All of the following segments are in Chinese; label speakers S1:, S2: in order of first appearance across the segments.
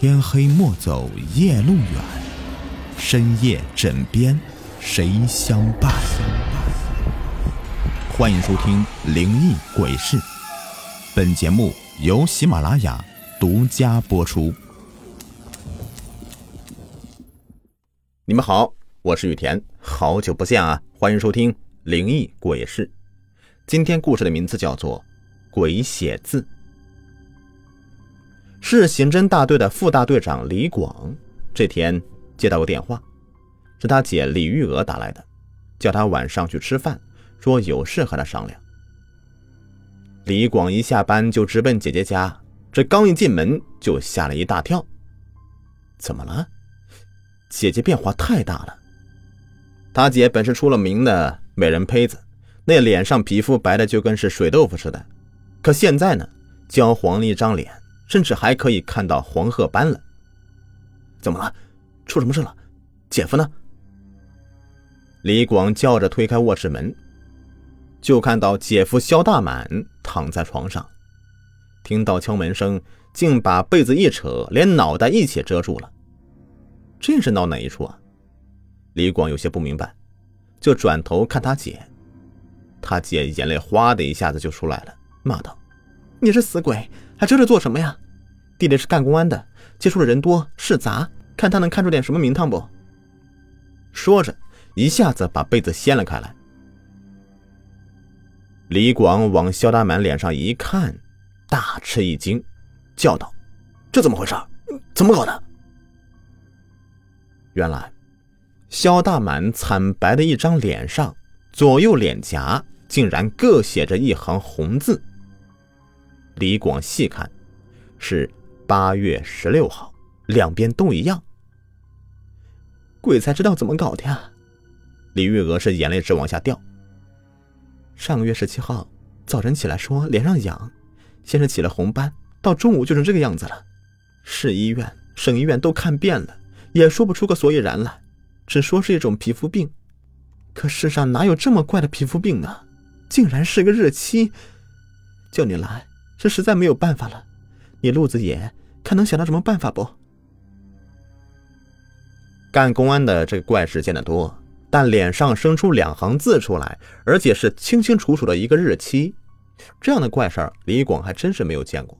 S1: 天黑莫走夜路远，深夜枕边谁相伴？欢迎收听《灵异鬼事》，本节目由喜马拉雅独家播出。你们好，我是雨田，好久不见啊！欢迎收听《灵异鬼事》。今天故事的名字叫做《鬼写字》。是刑侦大队的副大队长李广，这天接到个电话，是他姐李玉娥打来的，叫他晚上去吃饭，说有事和他商量。李广一下班就直奔姐姐家，这刚一进门就吓了一大跳。怎么了？姐姐变化太大了。他姐本是出了名的美人胚子，那脸上皮肤白的就跟是水豆腐似的，可现在呢，焦黄了一张脸。甚至还可以看到黄褐斑了。怎么了？出什么事了？姐夫呢？李广叫着推开卧室门，就看到姐夫肖大满躺在床上。听到敲门声，竟把被子一扯，连脑袋一起遮住了。这是闹哪一出啊？李广有些不明白，就转头看他姐。他姐眼泪哗的一下子就出来了，骂道：“你是死鬼！”还遮着做什么呀？弟弟是干公安的，接触的人多事杂，看他能看出点什么名堂不？说着，一下子把被子掀了开来。李广往肖大满脸上一看，大吃一惊，叫道：“这怎么回事？怎么搞的？”原来，肖大满惨白的一张脸上，左右脸颊竟然各写着一行红字。李广细看，是八月十六号，两边都一样。鬼才知道怎么搞的呀！李玉娥是眼泪直往下掉。上个月十七号早晨起来说脸上痒，先是起了红斑，到中午就成这个样子了。市医院、省医院都看遍了，也说不出个所以然来，只说是一种皮肤病。可世上哪有这么怪的皮肤病呢？竟然是个日期！叫你来。是实在没有办法了，你路子野，看能想到什么办法不？干公安的这个怪事见得多，但脸上生出两行字出来，而且是清清楚楚的一个日期，这样的怪事儿，李广还真是没有见过。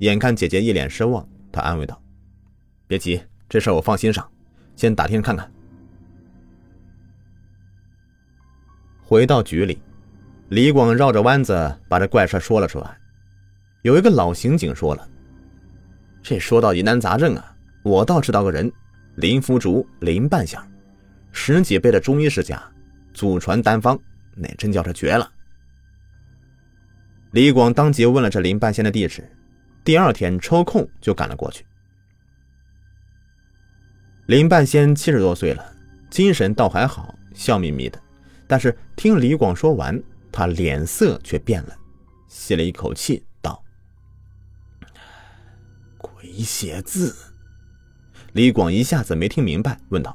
S1: 眼看姐姐一脸失望，他安慰道：“别急，这事我放心上，先打听看看。”回到局里，李广绕着弯子把这怪事说了出来。有一个老刑警说了：“这说到疑难杂症啊，我倒知道个人，林福竹林半仙，十几辈的中医世家，祖传丹方，那真叫他绝了。”李广当即问了这林半仙的地址，第二天抽空就赶了过去。林半仙七十多岁了，精神倒还好，笑眯眯的，但是听李广说完，他脸色却变了，吸了一口气。鬼写字，李广一下子没听明白，问道：“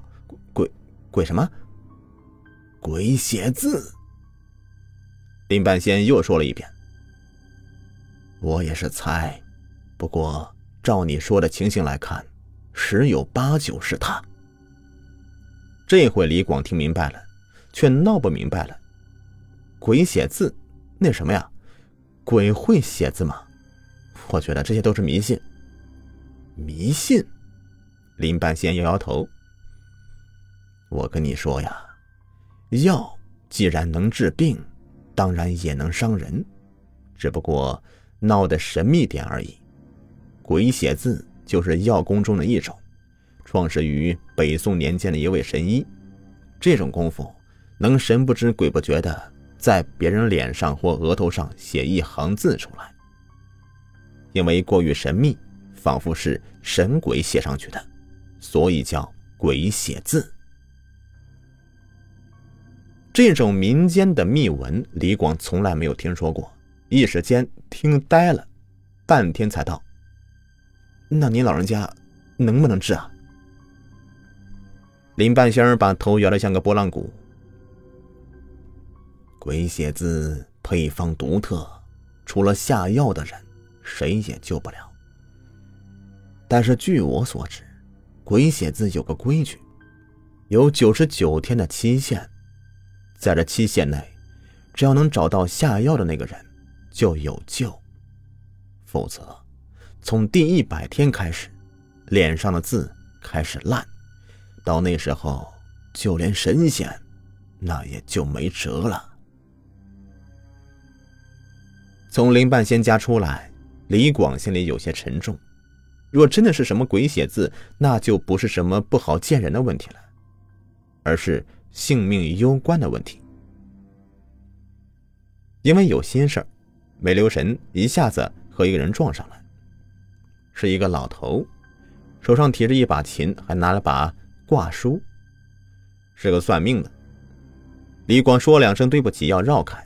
S1: 鬼鬼什么？鬼写字？”林半仙又说了一遍：“我也是猜，不过照你说的情形来看，十有八九是他。”这回李广听明白了，却闹不明白了：“鬼写字？那什么呀？鬼会写字吗？我觉得这些都是迷信。”迷信，林半仙摇摇头。我跟你说呀，药既然能治病，当然也能伤人，只不过闹得神秘点而已。鬼写字就是药功中的一种，创始于北宋年间的一位神医。这种功夫能神不知鬼不觉的在别人脸上或额头上写一行字出来，因为过于神秘。仿佛是神鬼写上去的，所以叫鬼写字。这种民间的秘文，李广从来没有听说过，一时间听呆了，半天才道：“那您老人家能不能治啊？”林半仙儿把头摇得像个拨浪鼓。鬼写字配方独特，除了下药的人，谁也救不了。但是据我所知，鬼写字有个规矩，有九十九天的期限，在这期限内，只要能找到下药的那个人，就有救。否则，从第一百天开始，脸上的字开始烂，到那时候，就连神仙，那也就没辙了。从林半仙家出来，李广心里有些沉重。若真的是什么鬼写字，那就不是什么不好见人的问题了，而是性命攸关的问题。因为有心事儿，没留神一下子和一个人撞上了。是一个老头，手上提着一把琴，还拿了把挂书，是个算命的。李广说两声对不起，要绕开。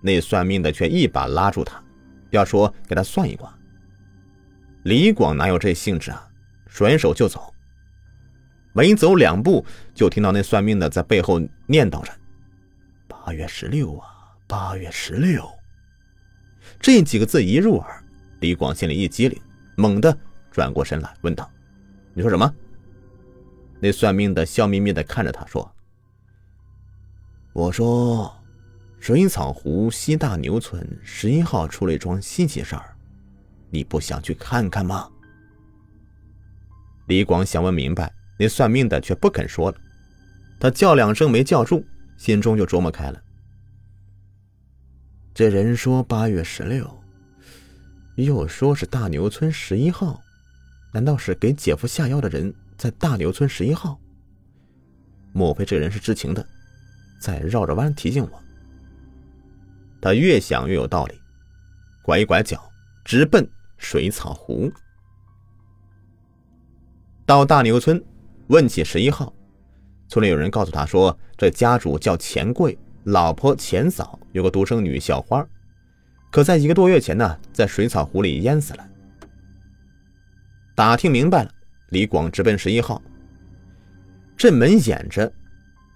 S1: 那算命的却一把拉住他，要说给他算一卦。李广哪有这兴致啊？甩手就走。没走两步，就听到那算命的在背后念叨着：“八月十六啊，八月十六。”这几个字一入耳，李广心里一激灵，猛地转过身来问道：“你说什么？”那算命的笑眯眯的看着他说：“我说。”水草湖西大牛村十一号出了一桩稀奇事儿，你不想去看看吗？李广想问明白，那算命的却不肯说了。他叫两声没叫住，心中就琢磨开了。这人说八月十六，又说是大牛村十一号，难道是给姐夫下药的人在大牛村十一号？莫非这人是知情的，在绕着弯提醒我？他越想越有道理，拐一拐角，直奔水草湖。到大牛村，问起十一号，村里有人告诉他说，这家主叫钱贵，老婆钱嫂有个独生女小花，可在一个多月前呢，在水草湖里淹死了。打听明白了，李广直奔十一号。镇门掩着，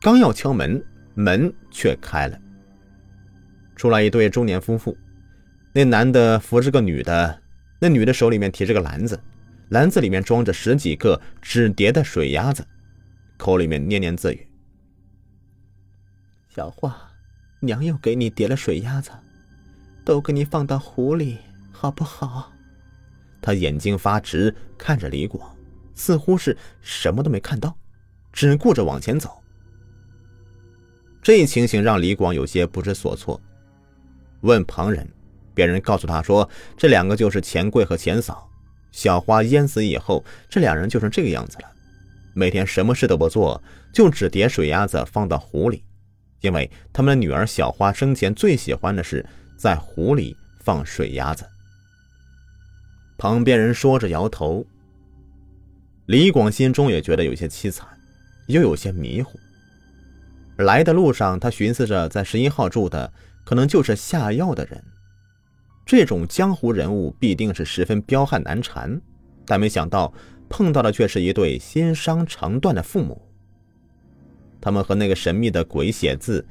S1: 刚要敲门，门却开了。出来一对中年夫妇，那男的扶着个女的，那女的手里面提着个篮子，篮子里面装着十几个纸叠的水鸭子，口里面念念自语：“小花，娘又给你叠了水鸭子，都给你放到湖里，好不好？”他眼睛发直，看着李广，似乎是什么都没看到，只顾着往前走。这一情形让李广有些不知所措。问旁人，别人告诉他说，这两个就是钱贵和钱嫂。小花淹死以后，这两人就成这个样子了。每天什么事都不做，就只叠水鸭子放到湖里，因为他们的女儿小花生前最喜欢的是在湖里放水鸭子。旁边人说着摇头。李广心中也觉得有些凄惨，又有些迷糊。来的路上，他寻思着在十一号住的。可能就是下药的人，这种江湖人物必定是十分彪悍难缠，但没想到碰到的却是一对心伤肠断的父母。他们和那个神秘的鬼写字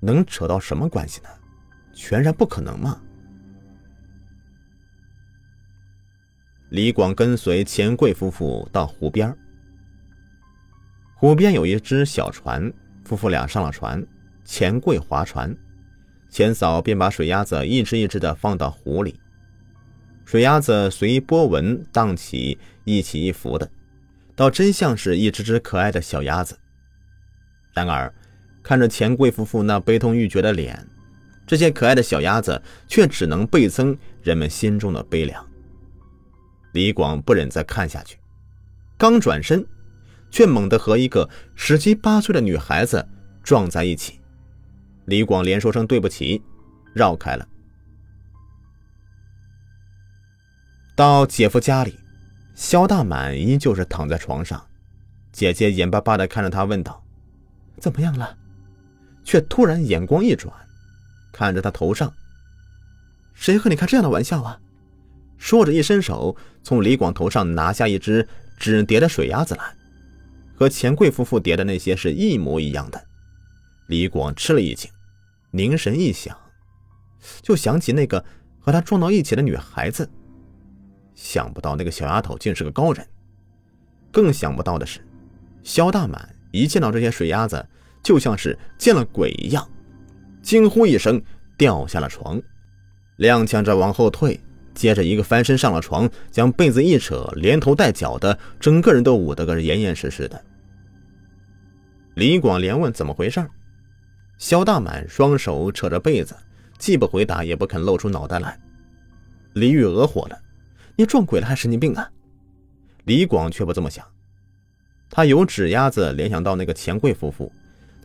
S1: 能扯到什么关系呢？全然不可能嘛！李广跟随钱贵夫妇到湖边，湖边有一只小船，夫妇俩上了船，钱贵划船。钱嫂便把水鸭子一只一只的放到湖里，水鸭子随波纹荡起，一起一伏的，倒真像是一只只可爱的小鸭子。然而，看着钱贵夫妇那悲痛欲绝的脸，这些可爱的小鸭子却只能倍增人们心中的悲凉。李广不忍再看下去，刚转身，却猛地和一个十七八岁的女孩子撞在一起。李广连说声对不起，绕开了。到姐夫家里，肖大满依旧是躺在床上，姐姐眼巴巴的看着他，问道：“怎么样了？”却突然眼光一转，看着他头上：“谁和你开这样的玩笑啊？”说着一伸手，从李广头上拿下一只纸叠的水鸭子来，和钱贵夫妇叠的那些是一模一样的。李广吃了一惊，凝神一想，就想起那个和他撞到一起的女孩子。想不到那个小丫头竟是个高人。更想不到的是，肖大满一见到这些水鸭子，就像是见了鬼一样，惊呼一声，掉下了床，踉跄着往后退，接着一个翻身上了床，将被子一扯，连头带脚的，整个人都捂得个严严实实的。李广连问怎么回事肖大满双手扯着被子，既不回答，也不肯露出脑袋来。李玉娥火了：“你撞鬼了还神经病啊？”李广却不这么想，他由纸鸭子联想到那个钱贵夫妇，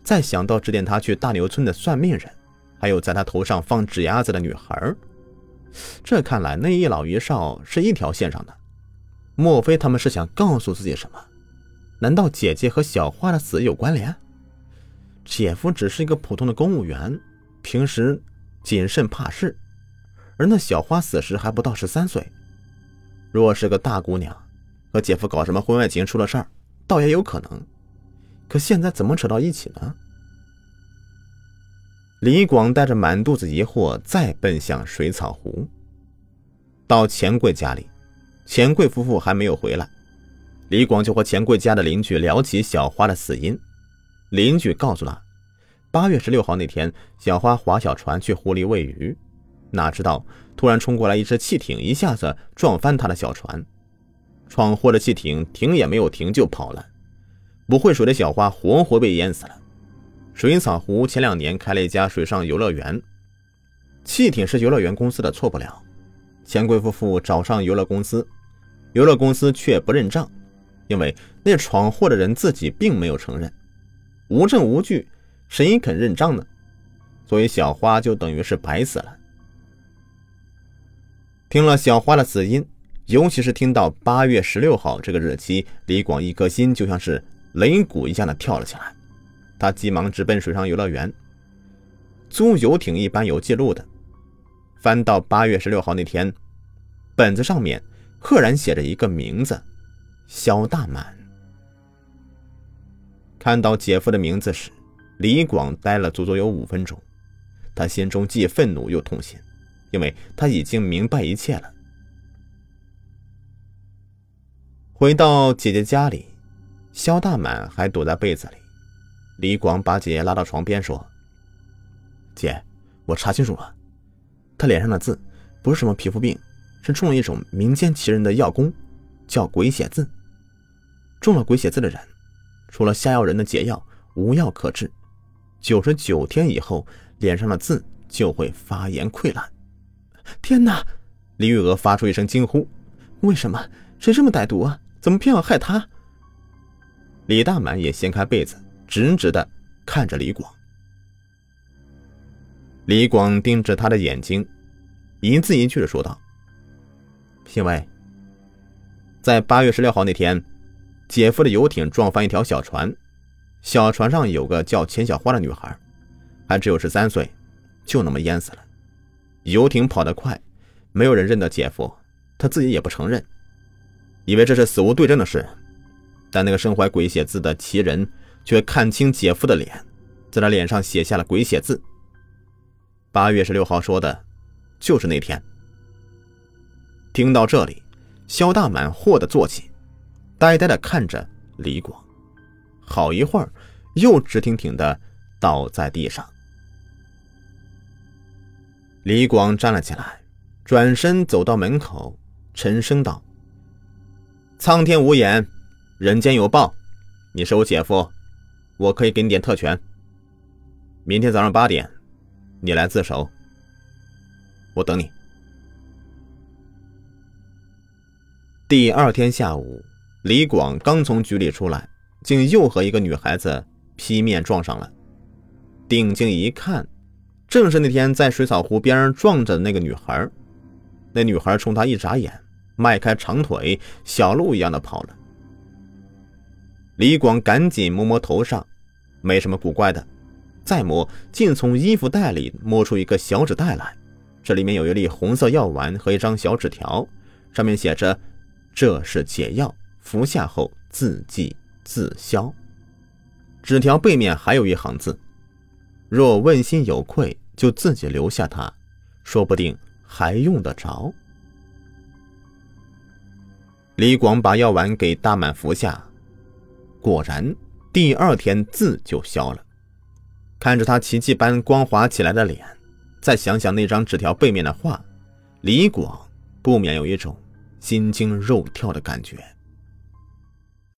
S1: 再想到指点他去大牛村的算命人，还有在他头上放纸鸭子的女孩这看来那一老一少是一条线上的。莫非他们是想告诉自己什么？难道姐姐和小花的死有关联？姐夫只是一个普通的公务员，平时谨慎怕事，而那小花死时还不到十三岁。若是个大姑娘。和姐夫搞什么婚外情出了事儿，倒也有可能。可现在怎么扯到一起呢？李广带着满肚子疑惑，再奔向水草湖。到钱贵家里，钱贵夫妇还没有回来，李广就和钱贵家的邻居聊起小花的死因。邻居告诉他，八月十六号那天，小花划小船去湖里喂鱼，哪知道突然冲过来一只汽艇，一下子撞翻他的小船。闯祸的汽艇停也没有停就跑了，不会水的小花活活被淹死了。水草湖前两年开了一家水上游乐园，汽艇是游乐园公司的，错不了。钱贵夫妇找上游乐公司，游乐公司却不认账，因为那闯祸的人自己并没有承认，无证无据，谁肯认账呢？所以小花就等于是白死了。听了小花的死因。尤其是听到八月十六号这个日期，李广一颗心就像是擂鼓一样的跳了起来。他急忙直奔水上游乐园，租游艇一般有记录的。翻到八月十六号那天，本子上面赫然写着一个名字：肖大满。看到姐夫的名字时，李广呆了足足有五分钟。他心中既愤怒又痛心，因为他已经明白一切了。回到姐姐家里，肖大满还躲在被子里。李广把姐姐拉到床边说：“姐，我查清楚了，他脸上的字不是什么皮肤病，是中了一种民间奇人的药功，叫鬼写字。中了鬼写字的人，除了下药人的解药，无药可治。九十九天以后，脸上的字就会发炎溃烂。”天哪！李玉娥发出一声惊呼：“为什么？谁这么歹毒啊？”怎么偏要害他？李大满也掀开被子，直直的看着李广。李广盯着他的眼睛，一字一句的说道：“因为，在八月十六号那天，姐夫的游艇撞翻一条小船，小船上有个叫钱小花的女孩，还只有十三岁，就那么淹死了。游艇跑得快，没有人认得姐夫，他自己也不承认。”以为这是死无对证的事，但那个身怀鬼血字的奇人却看清姐夫的脸，在他脸上写下了鬼血字。八月十六号说的，就是那天。听到这里，肖大满霍地坐起，呆呆的看着李广，好一会儿，又直挺挺的倒在地上。李广站了起来，转身走到门口，沉声道。苍天无眼，人间有报。你是我姐夫，我可以给你点特权。明天早上八点，你来自首。我等你。第二天下午，李广刚从局里出来，竟又和一个女孩子劈面撞上了。定睛一看，正是那天在水草湖边撞着的那个女孩。那女孩冲他一眨眼。迈开长腿，小鹿一样的跑了。李广赶紧摸摸头上，没什么古怪的。再摸，竟从衣服袋里摸出一个小纸袋来，这里面有一粒红色药丸和一张小纸条，上面写着：“这是解药，服下后自记自消。”纸条背面还有一行字：“若问心有愧，就自己留下它，说不定还用得着。”李广把药丸给大满服下，果然第二天字就消了。看着他奇迹般光滑起来的脸，再想想那张纸条背面的话，李广不免有一种心惊肉跳的感觉。